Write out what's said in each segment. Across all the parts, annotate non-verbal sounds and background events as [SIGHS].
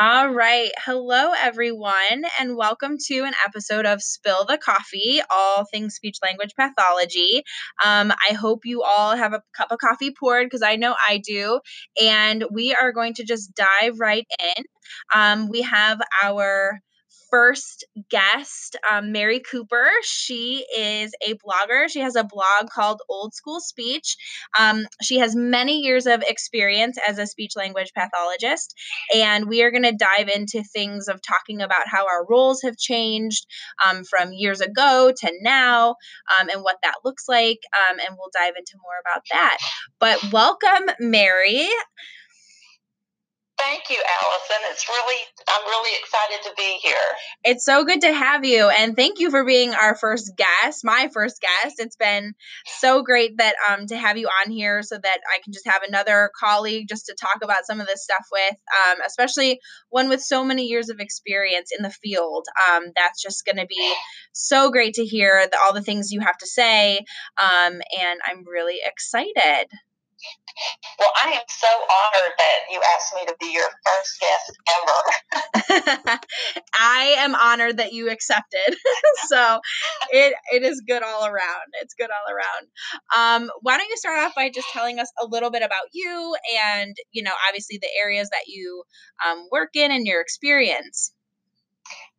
All right. Hello, everyone, and welcome to an episode of Spill the Coffee, all things speech language pathology. Um, I hope you all have a cup of coffee poured because I know I do. And we are going to just dive right in. Um, we have our first guest, um, Mary Cooper. She is a blogger. She has a blog called Old School Speech. Um, she has many years of experience as a speech language pathologist, and we are going to dive into things of talking about how our roles have changed um, from years ago to now um, and what that looks like. Um, and we'll dive into more about that. But welcome, Mary. Thank you, Allison. It's really, I'm really excited to be here. It's so good to have you. And thank you for being our first guest, my first guest. It's been so great that um to have you on here so that I can just have another colleague just to talk about some of this stuff with, um, especially one with so many years of experience in the field. Um, that's just going to be so great to hear the, all the things you have to say. Um, and I'm really excited. Well, I am so honored that you asked me to be your first guest ever. [LAUGHS] I am honored that you accepted. [LAUGHS] so it it is good all around. It's good all around. Um, why don't you start off by just telling us a little bit about you and you know obviously the areas that you um, work in and your experience.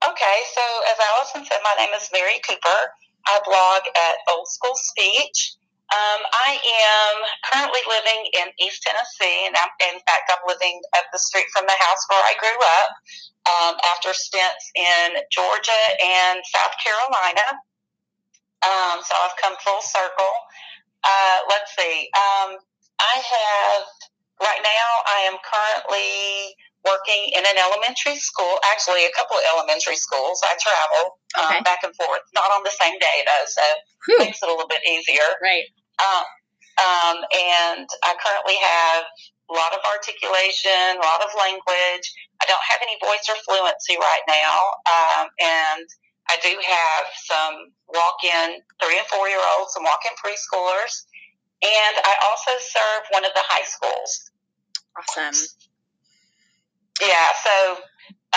Okay, so as Allison said, my name is Mary Cooper. I blog at Old School Speech. Um, I am currently living in East Tennessee, and I'm, in fact, I'm living up the street from the house where I grew up um, after stints in Georgia and South Carolina. Um, so I've come full circle. Uh, let's see. Um, I have, right now, I am currently working in an elementary school, actually, a couple of elementary schools. I travel um, okay. back and forth, not on the same day, though, so Whew. makes it a little bit easier. Right. Um, um, and I currently have a lot of articulation, a lot of language. I don't have any voice or fluency right now. Um, and I do have some walk in three and four year olds, some walk in preschoolers. And I also serve one of the high schools. Awesome. Yeah, so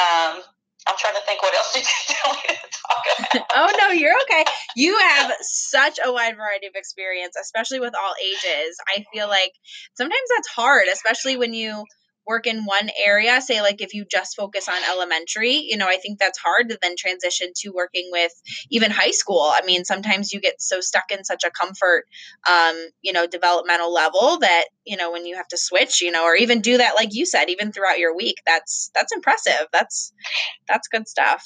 um, I'm trying to think what else did [LAUGHS] you tell me to talk about. oh no, you're okay. You have such a wide variety of experience, especially with all ages. I feel like sometimes that's hard, especially when you work in one area say like if you just focus on elementary you know i think that's hard to then transition to working with even high school. I mean sometimes you get so stuck in such a comfort um, you know developmental level that you know when you have to switch you know or even do that like you said even throughout your week that's that's impressive. That's that's good stuff.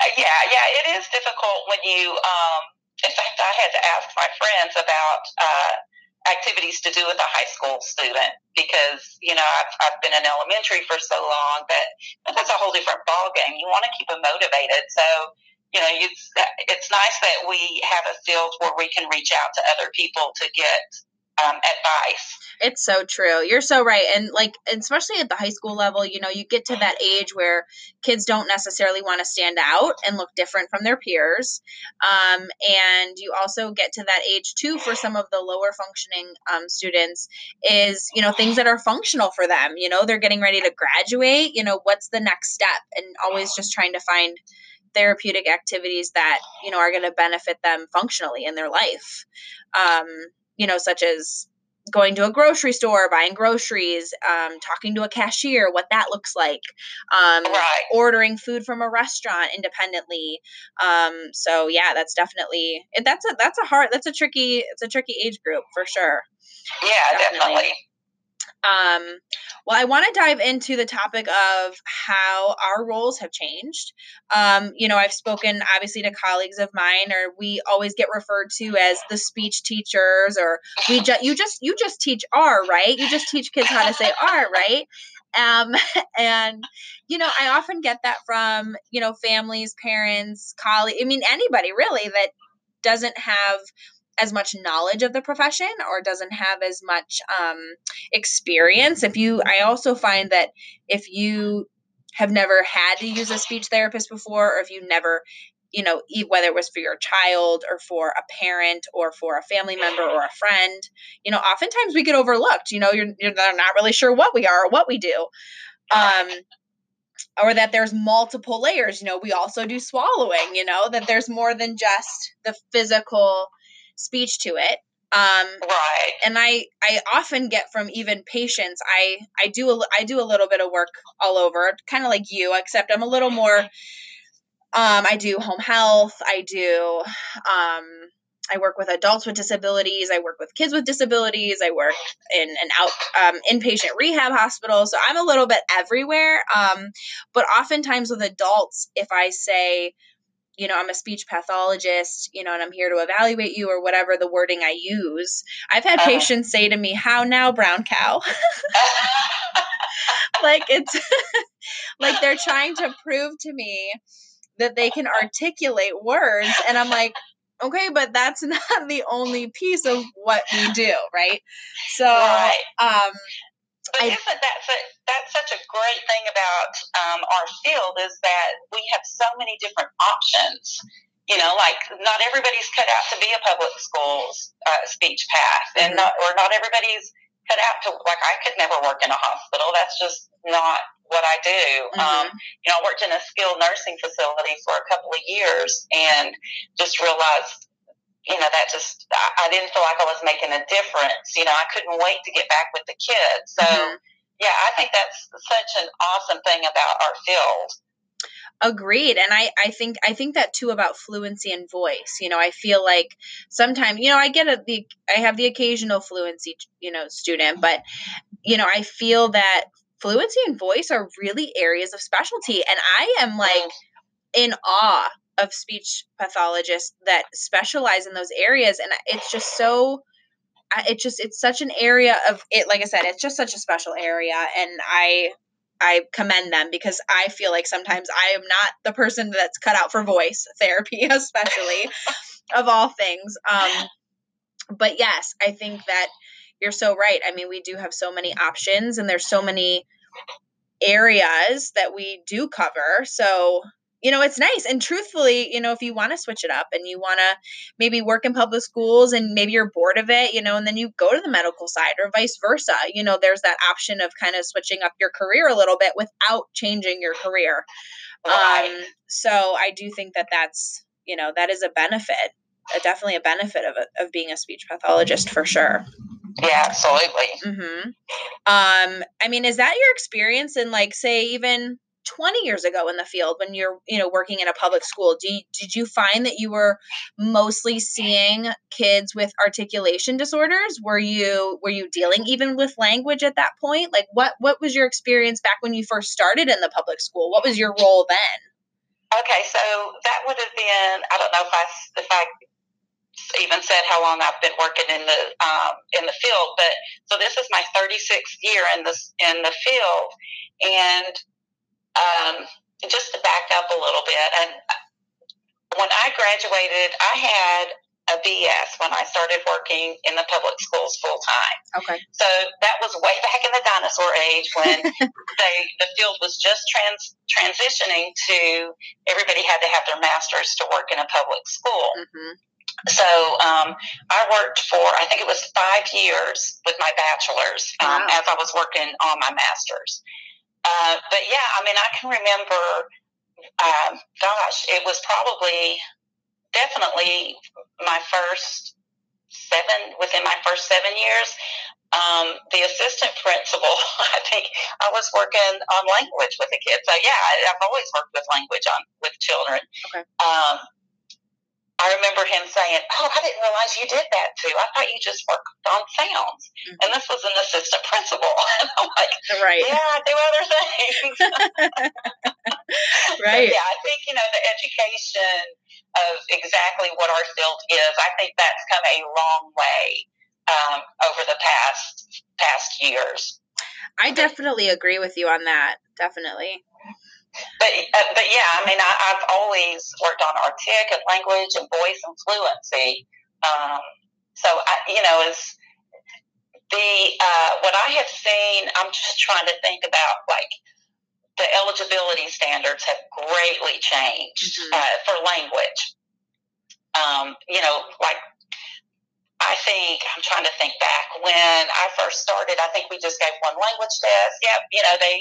Uh, yeah yeah it is difficult when you um in fact i had to ask my friends about uh activities to do with a high school student because you know I've, I've been in elementary for so long that that's a whole different ball game. You want to keep them motivated, so you know it's it's nice that we have a field where we can reach out to other people to get um, advice. It's so true. You're so right. And like, especially at the high school level, you know, you get to that age where kids don't necessarily want to stand out and look different from their peers. Um, and you also get to that age too for some of the lower functioning um, students is, you know, things that are functional for them. You know, they're getting ready to graduate. You know, what's the next step? And always just trying to find therapeutic activities that, you know, are going to benefit them functionally in their life. Um, you know, such as going to a grocery store, buying groceries, um, talking to a cashier, what that looks like, um, right. ordering food from a restaurant independently. Um, so yeah, that's definitely that's a that's a hard that's a tricky it's a tricky age group for sure. Yeah, definitely. definitely. Um, well, I want to dive into the topic of how our roles have changed. Um, you know, I've spoken obviously to colleagues of mine, or we always get referred to as the speech teachers, or we just you just you just teach R, right? You just teach kids how to say R, right? Um, [LAUGHS] and you know, I often get that from you know families, parents, colleagues. I mean, anybody really that doesn't have as much knowledge of the profession or doesn't have as much um, experience. If you i also find that if you have never had to use a speech therapist before or if you never you know whether it was for your child or for a parent or for a family member or a friend you know oftentimes we get overlooked. You know you're, you're not really sure what we are or what we do. Um or that there's multiple layers. You know, we also do swallowing, you know, that there's more than just the physical speech to it. Um, right. And I, I often get from even patients, I, I do, a, I do a little bit of work all over, kind of like you, except I'm a little more, um, I do home health. I do, um, I work with adults with disabilities. I work with kids with disabilities. I work in an out um, inpatient rehab hospital. So I'm a little bit everywhere. Um, but oftentimes with adults, if I say, you know, I'm a speech pathologist, you know, and I'm here to evaluate you or whatever the wording I use, I've had uh-huh. patients say to me, How now, brown cow? [LAUGHS] like it's [LAUGHS] like they're trying to prove to me that they can articulate words. And I'm like, okay but that's [LAUGHS] not the only piece of what we do right so right. um but I, isn't that that's such a great thing about um, our field is that we have so many different options you know like not everybody's cut out to be a public schools uh, speech path and mm-hmm. not or not everybody's cut out to like I could never work in a hospital. That's just not what I do. Mm-hmm. Um, you know, I worked in a skilled nursing facility for a couple of years and just realized, you know, that just I, didn't feel like I was making a difference. You know, I couldn't wait to get back with the kids. So. Mm-hmm. Yeah, I think that's such an awesome thing about our field agreed and i i think i think that too about fluency and voice you know i feel like sometimes you know i get a, the i have the occasional fluency you know student but you know i feel that fluency and voice are really areas of specialty and i am like in awe of speech pathologists that specialize in those areas and it's just so it just it's such an area of it like i said it's just such a special area and i I commend them because I feel like sometimes I am not the person that's cut out for voice [LAUGHS] therapy, especially of all things. Um, but yes, I think that you're so right. I mean, we do have so many options and there's so many areas that we do cover. So you know, it's nice. And truthfully, you know, if you want to switch it up and you want to maybe work in public schools and maybe you're bored of it, you know, and then you go to the medical side or vice versa, you know, there's that option of kind of switching up your career a little bit without changing your career. Right. Um, so I do think that that's, you know, that is a benefit, a, definitely a benefit of, of being a speech pathologist for sure. Yeah, absolutely. Mm-hmm. Um, I mean, is that your experience in like, say, even 20 years ago in the field when you're you know working in a public school do you, did you find that you were mostly seeing kids with articulation disorders? Were you were you dealing even with language at that point? Like what what was your experience back when you first started in the public school? What was your role then? Okay so that would have been i don't know if i if i even said how long I've been working in the um, in the field, but so this is my 36th year in this in the field, and um, just to back up a little bit, and when I graduated, I had a BS when I started working in the public schools full time. Okay. So that was way back in the dinosaur age when [LAUGHS] they the field was just trans transitioning to everybody had to have their masters to work in a public school. Mm-hmm. So um, I worked for I think it was five years with my bachelor's um, wow. as I was working on my master's. Uh, but yeah, I mean, I can remember, um, gosh, it was probably definitely my first seven, within my first seven years. Um, the assistant principal, [LAUGHS] I think I was working on language with the kids. So yeah, I, have always worked with language on with children. Okay. Um, I remember him saying, "Oh, I didn't realize you did that too. I thought you just worked on sounds." Mm-hmm. And this was an assistant principal, [LAUGHS] and I'm like, "Right, yeah, I do other things." [LAUGHS] [LAUGHS] right. yeah, I think you know the education of exactly what our field is. I think that's come a long way um, over the past past years. I definitely agree with you on that. Definitely but uh, but yeah, I mean, I, have always worked on artic and language and voice and fluency. Um, so I, you know, is the uh, what I have seen. I'm just trying to think about like the eligibility standards have greatly changed mm-hmm. uh, for language. Um, you know, like I think I'm trying to think back when I first started. I think we just gave one language test. Yep, you know they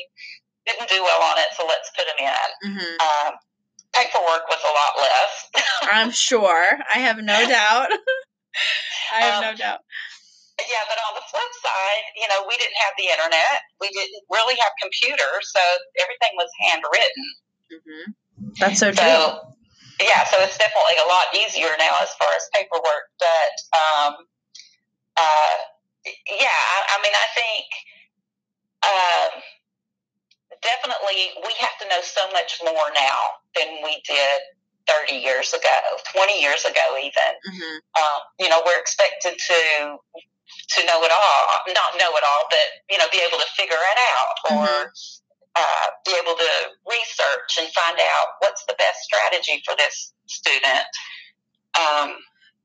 didn't do well on it, so let's put them in. Mm-hmm. Um, paperwork was a lot less. [LAUGHS] I'm sure. I have no doubt. [LAUGHS] I have um, no doubt. Yeah, but on the flip side, you know, we didn't have the internet. We didn't really have computers, so everything was handwritten. Mm-hmm. That's so true. Yeah, so it's definitely a lot easier now as far as paperwork. But um, uh, yeah, I, I mean, I think um, definitely we have to know so much more now than we did 30 years ago, 20 years ago, even. Mm-hmm. Um, you know, we're expected to to know it all, not know it all, but you know, be able to figure it out or mm-hmm. uh, be able to research and find out what's the best strategy for this student. Um,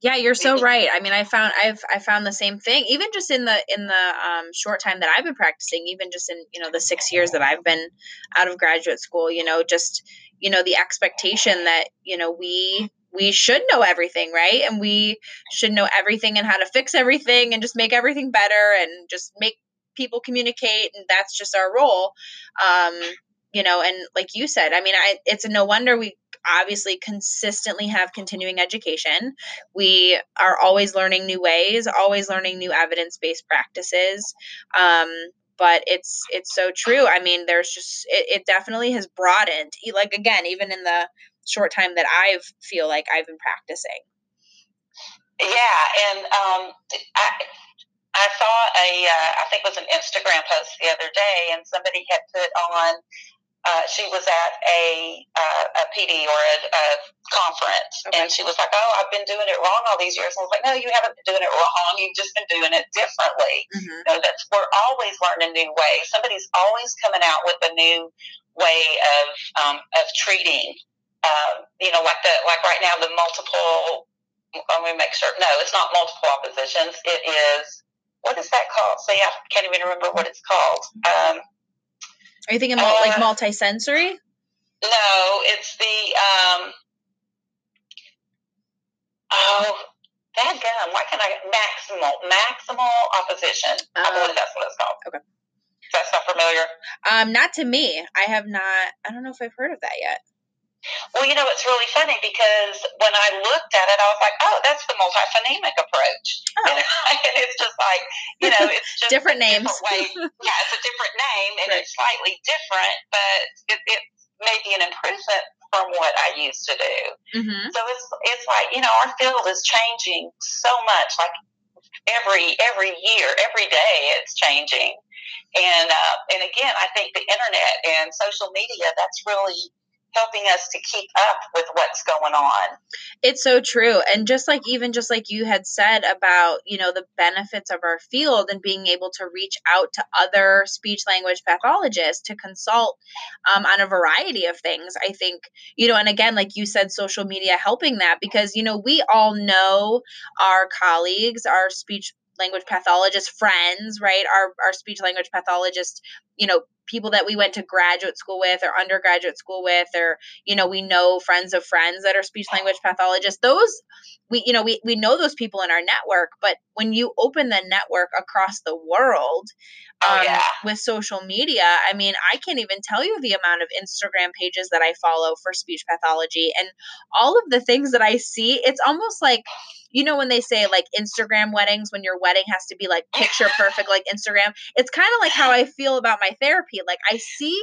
yeah, you're so right. I mean, I found I've I found the same thing. Even just in the in the um, short time that I've been practicing, even just in you know the six years that I've been out of graduate school, you know, just you know the expectation that you know we we should know everything, right? And we should know everything and how to fix everything and just make everything better and just make people communicate, and that's just our role. Um, you know, and like you said, I mean, I it's no wonder we obviously consistently have continuing education. We are always learning new ways, always learning new evidence-based practices. Um, but it's it's so true. I mean, there's just it, it definitely has broadened. Like again, even in the short time that I've feel like I've been practicing. Yeah, and um, I I saw a uh, I think it was an Instagram post the other day, and somebody had put on uh, she was at a uh, a PD or a, a conference, okay. and she was like, "Oh, I've been doing it wrong all these years." And I was like, "No, you haven't been doing it wrong. You've just been doing it differently." Mm-hmm. You know, that's we're always learning a new ways. Somebody's always coming out with a new way of um, of treating. Um, you know, like the like right now the multiple. Let me make sure. No, it's not multiple oppositions. It is what is that called? See, I can't even remember what it's called. Um, are you thinking uh, like multisensory? No, it's the um. Oh, that gun. Why can I maximal maximal opposition? Uh, I believe that's what it's called. Okay. That's not familiar. Um, not to me. I have not. I don't know if I've heard of that yet. Well, you know, it's really funny because when I looked at it, I was like, oh, that's the multiphonemic approach. Oh. [LAUGHS] And, it's just like, you know, it's just different names. Different [LAUGHS] yeah, it's a different name and right. it's slightly different, but it, it may be an improvement from what I used to do. Mm-hmm. So it's it's like you know our field is changing so much. Like every every year, every day, it's changing. And uh, and again, I think the internet and social media that's really helping us to keep up with what's going on. It's so true. And just like even just like you had said about, you know, the benefits of our field and being able to reach out to other speech language pathologists to consult um, on a variety of things. I think, you know, and again, like you said, social media helping that because, you know, we all know our colleagues, our speech language pathologist friends, right? Our our speech language pathologist, you know, people that we went to graduate school with or undergraduate school with or you know we know friends of friends that are speech language pathologists those we you know we, we know those people in our network but when you open the network across the world oh, um, oh, yeah. with social media i mean i can't even tell you the amount of instagram pages that i follow for speech pathology and all of the things that i see it's almost like you know when they say like Instagram weddings when your wedding has to be like picture [LAUGHS] perfect like Instagram it's kind of like how I feel about my therapy like I see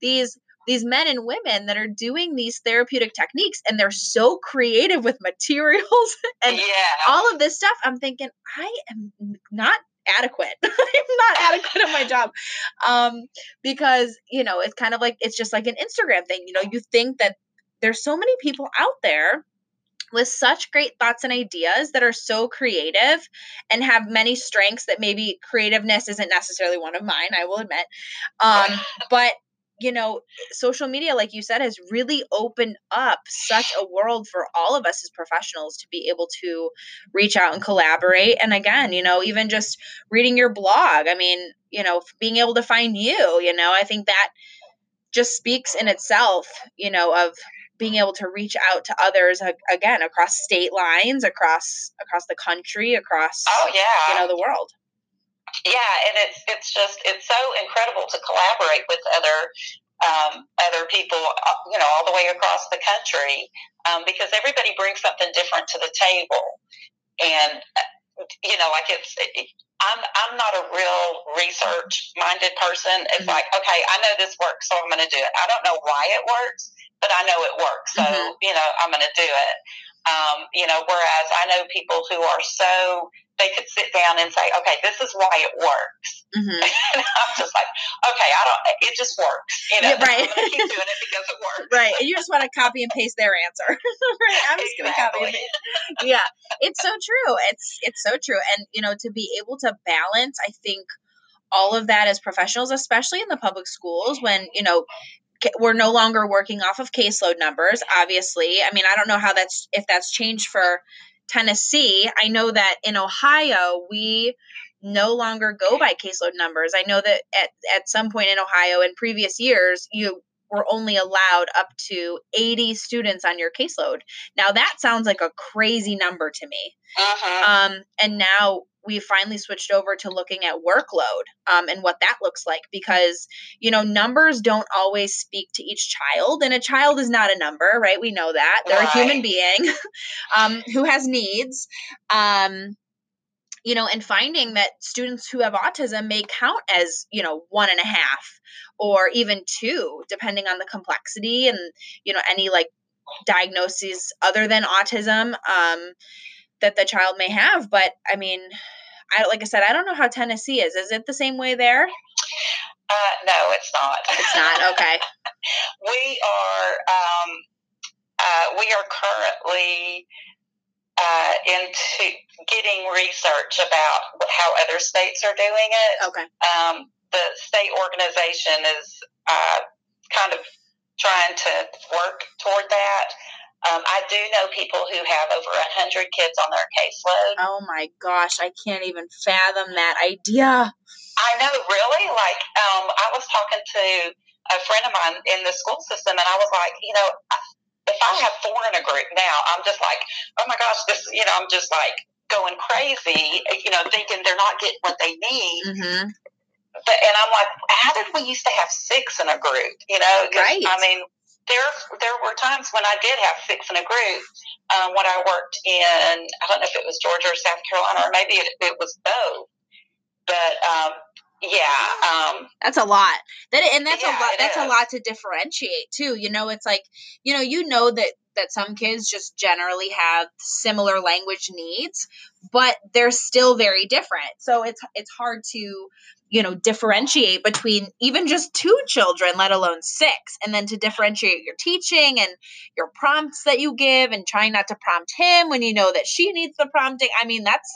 these these men and women that are doing these therapeutic techniques and they're so creative with [LAUGHS] materials and yeah. all of this stuff I'm thinking I am not adequate. [LAUGHS] I'm not adequate at my job. Um, because, you know, it's kind of like it's just like an Instagram thing. You know, you think that there's so many people out there with such great thoughts and ideas that are so creative and have many strengths that maybe creativeness isn't necessarily one of mine, I will admit. Um, [LAUGHS] but you know, social media, like you said, has really opened up such a world for all of us as professionals to be able to reach out and collaborate. And again, you know, even just reading your blog, I mean, you know, being able to find you, you know, I think that just speaks in itself, you know, of being able to reach out to others again across state lines, across across the country, across oh yeah, you know the world. Yeah, and it's it's just it's so incredible to collaborate with other um, other people, uh, you know, all the way across the country, um, because everybody brings something different to the table, and uh, you know, like it's. It, I'm I'm not a real research minded person. It's mm-hmm. like, okay, I know this works, so I'm going to do it. I don't know why it works, but I know it works, so mm-hmm. you know, I'm going to do it. Um, you know, whereas I know people who are so they could sit down and say, okay, this is why it works. Mm-hmm. [LAUGHS] and I'm just like, okay, I don't, it just works. You know, yeah, right. I'm keep doing it because it works. [LAUGHS] Right. And you just want to copy and paste their answer. [LAUGHS] right. I'm just exactly. going to copy and paste. Yeah. It's so true. It's, it's so true. And, you know, to be able to balance, I think, all of that as professionals, especially in the public schools, when, you know, we're no longer working off of caseload numbers obviously i mean i don't know how that's if that's changed for Tennessee, I know that in Ohio, we no longer go by caseload numbers. I know that at, at some point in Ohio in previous years, you were only allowed up to 80 students on your caseload. Now that sounds like a crazy number to me. Uh-huh. Um, and now we finally switched over to looking at workload um, and what that looks like because you know numbers don't always speak to each child and a child is not a number right we know that they're a human being [LAUGHS] um, who has needs um, you know and finding that students who have autism may count as you know one and a half or even two depending on the complexity and you know any like diagnoses other than autism um, that the child may have. But I mean, I like I said, I don't know how Tennessee is. Is it the same way there? Uh, no, it's not. It's not okay. [LAUGHS] we are um, uh, we are currently uh, into getting research about how other states are doing it. Okay. Um, the state organization is uh, kind of trying to work toward that. Um, I do know people who have over a hundred kids on their caseload. Oh my gosh, I can't even fathom that idea. I know, really. Like, um, I was talking to a friend of mine in the school system, and I was like, you know, if I have four in a group now, I'm just like, oh my gosh, this, you know, I'm just like going crazy, you know, thinking they're not getting what they need. Mm-hmm. But, and I'm like, how did we used to have six in a group? You know, right. I mean, there there were times when I did have six in a group um, when I worked in I don't know if it was Georgia or South Carolina or maybe it, it was both, but um, yeah, um, that's a lot. That and that's yeah, a lot. That's is. a lot to differentiate too. You know, it's like you know you know that that some kids just generally have similar language needs, but they're still very different. So it's it's hard to you know differentiate between even just two children let alone six and then to differentiate your teaching and your prompts that you give and trying not to prompt him when you know that she needs the prompting. I mean that's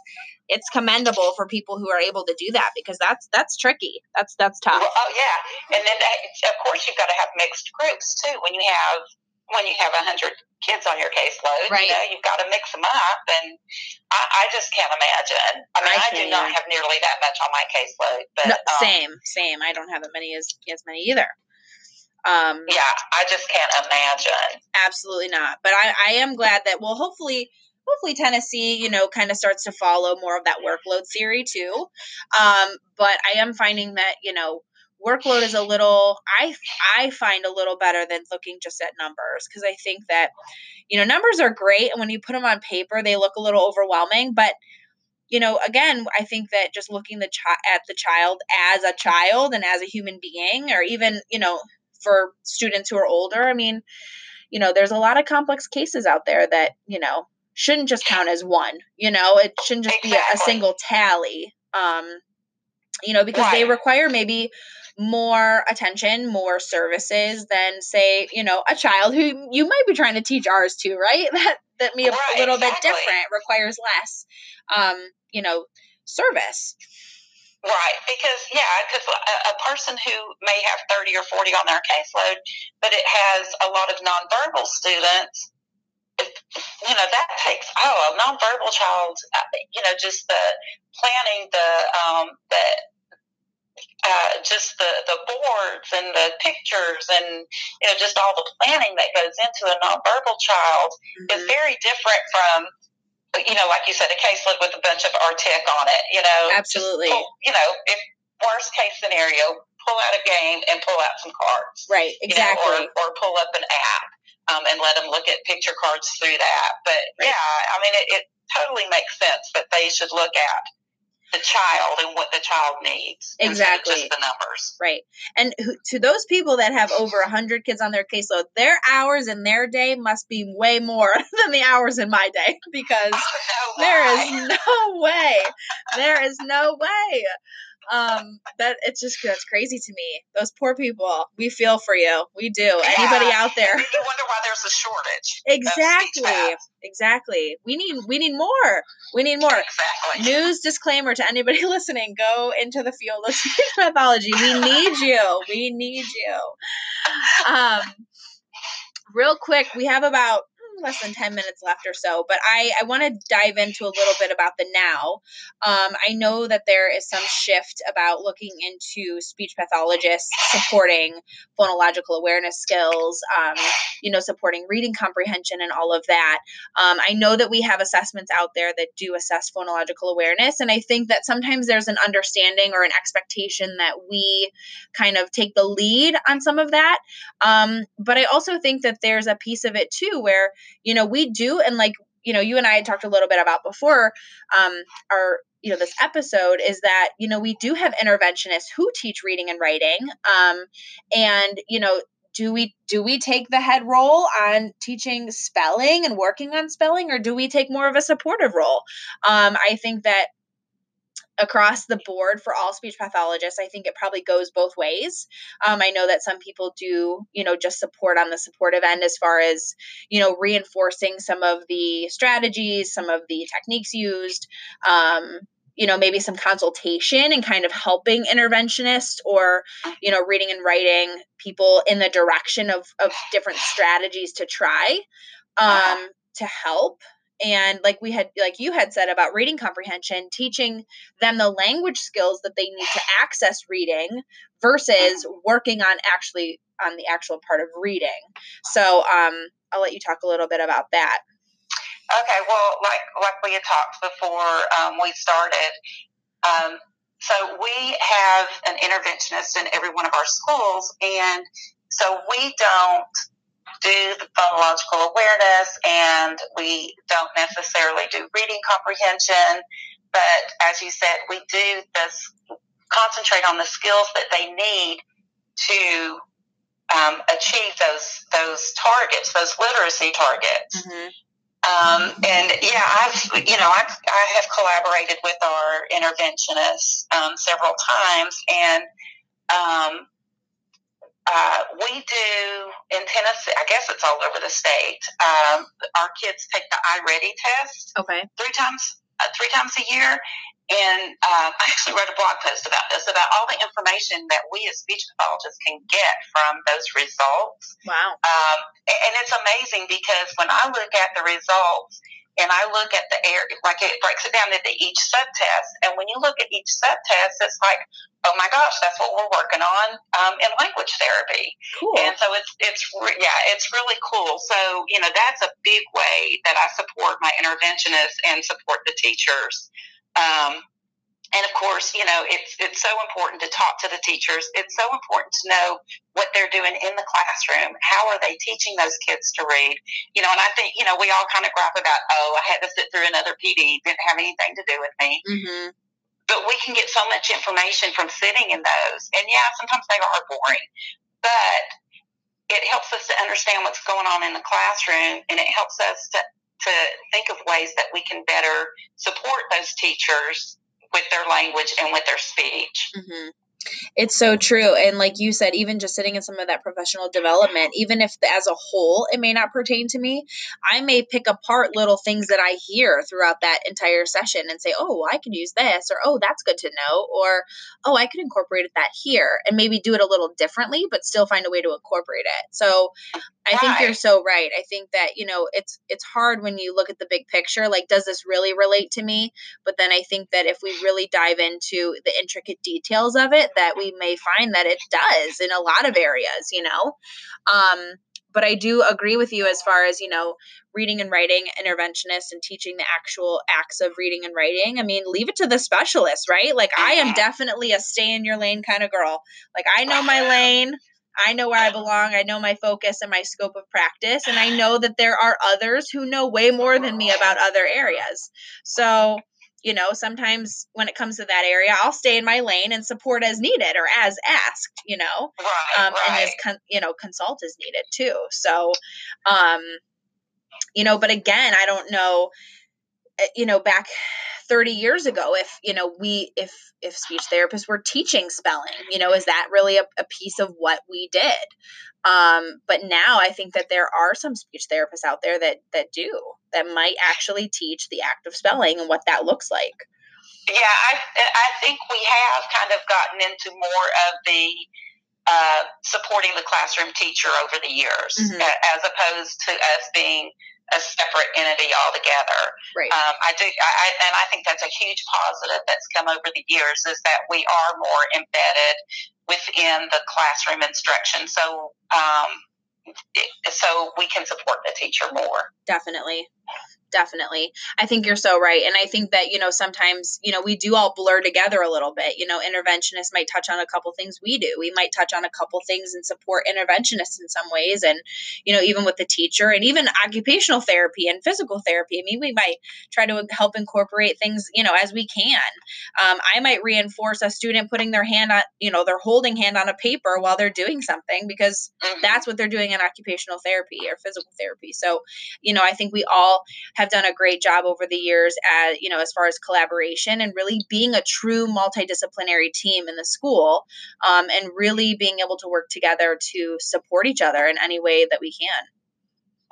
it's commendable for people who are able to do that because that's that's tricky. That's that's tough. Well, oh yeah. And then uh, of course you've got to have mixed groups too when you have when you have a hundred kids on your caseload, right. you know, you've got to mix them up, and I, I just can't imagine. I mean, I, I do not have nearly that much on my caseload, but no, um, same, same. I don't have as many as as many either. Um, yeah, I just can't imagine. Absolutely not. But I, I am glad that well, hopefully, hopefully Tennessee, you know, kind of starts to follow more of that workload theory too. Um, but I am finding that you know workload is a little i i find a little better than looking just at numbers because i think that you know numbers are great and when you put them on paper they look a little overwhelming but you know again i think that just looking the at the child as a child and as a human being or even you know for students who are older i mean you know there's a lot of complex cases out there that you know shouldn't just count as one you know it shouldn't just exactly. be a, a single tally um you know because right. they require maybe more attention, more services than say, you know, a child who you might be trying to teach ours to, right? [LAUGHS] That that may right, a little exactly. bit different, requires less um, you know, service. Right, because yeah, because a, a, person who may have thirty or forty on their caseload, but it has a lot of nonverbal students. you know that takes oh a nonverbal child. Uh, you know, just the planning the um, the uh, just the, the boards and the pictures and you know just all the planning that goes into a nonverbal child mm-hmm. is very different from you know, like you said, a caseload with a bunch of artic on it. You know, absolutely. Pull, you know, if worst case scenario, pull out a game and pull out some cards. Right. Exactly. You know, or, or pull up an app um, and let them look at picture cards through that. But right. yeah, I mean, it, it totally makes sense that they should look at the child and what the child needs. Exactly. Just the numbers. Right. And to those people that have over 100 kids on their caseload, their hours in their day must be way more [LAUGHS] than the hours in my day because oh, [LAUGHS] no there is no way. There is no way um that it's just that's crazy to me. Those poor people we feel for you. We do. Yeah. anybody out there. You wonder why there's a shortage. Exactly. exactly. We need we need more. We need more. Exactly. news disclaimer to anybody [LAUGHS] listening go into the field of speech pathology. We need you. We need you. Um real quick we have about less than 10 minutes left or so, but I, I want to dive into a little bit about the now. Um, I know that there is some shift about looking into speech pathologists supporting phonological awareness skills, um, you know, supporting reading comprehension and all of that. Um, I know that we have assessments out there that do assess phonological awareness, and I think that sometimes there's an understanding or an expectation that we kind of take the lead on some of that. Um, but I also think that there's a piece of it too where you know, we do, and like, you know, you and I had talked a little bit about before um, our you know this episode is that you know we do have interventionists who teach reading and writing um, and you know do we do we take the head role on teaching spelling and working on spelling or do we take more of a supportive role? Um, i think that across the board for all speech pathologists i think it probably goes both ways. Um, i know that some people do you know just support on the supportive end as far as you know reinforcing some of the strategies some of the techniques used um, you know maybe some consultation and kind of helping interventionists or you know reading and writing people in the direction of of different strategies to try um, to help and like we had like you had said about reading comprehension teaching them the language skills that they need to [SIGHS] access reading versus working on actually on the actual part of reading. So um i'll let you talk a little bit about that. Okay well like like we had talked before um, we started um, so we have an interventionist in every one of our schools and so we don't do the phonological awareness and we don't necessarily do reading comprehension. But as you said, we do this concentrate on the skills that they need to um, achieve those those targets, those literacy targets. Mm-hmm. Um, and yeah, I've you know I've, I have collaborated with our interventionists um, several times, and um, uh, we do in Tennessee. I guess it's all over the state. Um, our kids take the iReady test. Okay. Three times, uh, three times a year, and um, I actually wrote a blog post about this about all the information that we as speech pathologists can get from those results. Wow. Um, and it's amazing because when I look at the results and I look at the air, like it breaks it down into each subtest. And when you look at each subtest, it's like, oh my gosh, that's what we're working on um, in language therapy. Cool. And so it's it's yeah, it's really cool. So you know that's a big way that I support my interventionists and support the teachers. Um, and of course, you know, it's it's so important to talk to the teachers. It's so important to know what they're doing in the classroom. How are they teaching those kids to read? You know, and I think you know we all kind of gripe about, oh, I had to sit through another PD, didn't have anything to do with me. Mm-hmm. But we can get so much information from sitting in those, and yeah, sometimes they are boring, but it helps us to understand what's going on in the classroom, and it helps us to to think of ways that we can better support those teachers with their language and with their speech. Mm-hmm. It's so true. And like you said, even just sitting in some of that professional development, even if as a whole it may not pertain to me, I may pick apart little things that I hear throughout that entire session and say, oh, I could use this, or oh, that's good to know, or oh, I could incorporate that here and maybe do it a little differently, but still find a way to incorporate it. So I think you're so right. I think that, you know, it's it's hard when you look at the big picture, like does this really relate to me? But then I think that if we really dive into the intricate details of it, that we may find that it does in a lot of areas, you know. Um but I do agree with you as far as, you know, reading and writing interventionists and teaching the actual acts of reading and writing. I mean, leave it to the specialists, right? Like I am definitely a stay in your lane kind of girl. Like I know my lane. I know where I belong. I know my focus and my scope of practice. And I know that there are others who know way more than me about other areas. So, you know, sometimes when it comes to that area, I'll stay in my lane and support as needed or as asked, you know, right, um, right. and as con- you know, consult as needed too. So, um, you know, but again, I don't know, eh, you know, back 30 years ago, if you know, we if if speech therapists were teaching spelling, you know, is that really a, a piece of what we did? Um, but now I think that there are some speech therapists out there that that do that might actually teach the act of spelling and what that looks like. Yeah, I I think we have kind of gotten into more of the uh, supporting the classroom teacher over the years, Mhm. as opposed to us being a separate entity altogether. Right. Um, I do, I, I- and I think that's a huge positive that's come over the years is that we are more embedded within the classroom instruction. So, um, so we can support the teacher more. definitely definitely. I think you're so right and i think that you know sometimes you know we do all blur together a little bit. You know interventionists might touch on a couple things we do. We might touch on a couple things and support interventionists in some ways and you know even with the teacher and even occupational therapy and physical therapy. I mean we might try to help incorporate things you know as we can. Um, i might reinforce a student putting their hand on you know their holding hand on a paper while they're doing something because Mhm. that's what they're doing in occupational therapy or physical therapy. So you know i think we all have done a great job over the years at you know as far as collaboration and really being a true multidisciplinary team in the school um, and really being able to work together to support each other in any way that we can.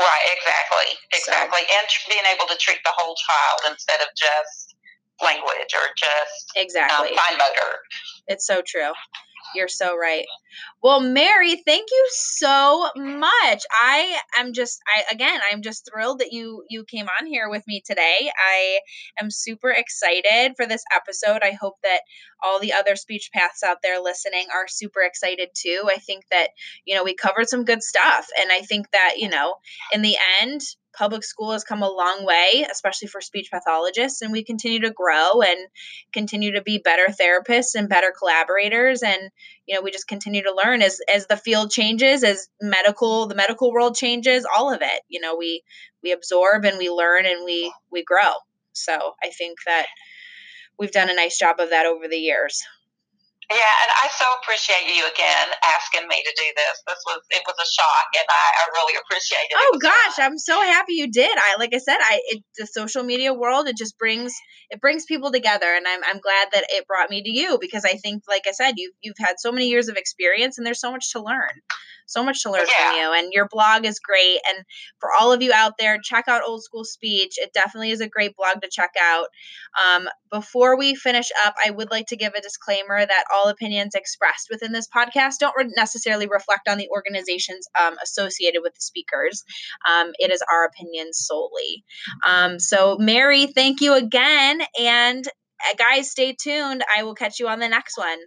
Right, exactly, exactly, and tr- being able to treat the whole child instead of just language or just um, exactly. fine motor. it's so true you're so right. Well mary thank you so much. I am just i again i'm just thrilled that you you came on here with me today. I am super excited for this episode. I hope that all the other speech paths out there listening are super excited too. I think that you know we covered some good stuff and i think that you know in the end public school has come a long way especially for speech pathologists and we continue to grow and continue to be better therapists and better collaborators and you know we just continue to learn as as the field changes as medical the medical world changes all of it you know we we absorb and we learn and we we grow. So i think that we've done a nice job of that over the years Yeah, and I so appreciate you again asking me to do this. This was it was a shock, and I, I really appreciate it. It oh was gosh fun. i'm so happy you did i like i said i it, the social media world it just brings it brings people together and i'm i'm glad that it brought me to you because i think like i said you you've had so many years of experience and there's so much to learn so much to learn from you and your blog is great and for all of you out there check out old school speech. It definitely is a great blog to check out. Um, before we finish up i would like to give a disclaimer that all opinions expressed within this podcast don't re- necessarily reflect on the organizations um, associated with the speakers. Um, it is our opinions solely. Um, so mary thank you again and uh, guys stay tuned. I will catch you on the next one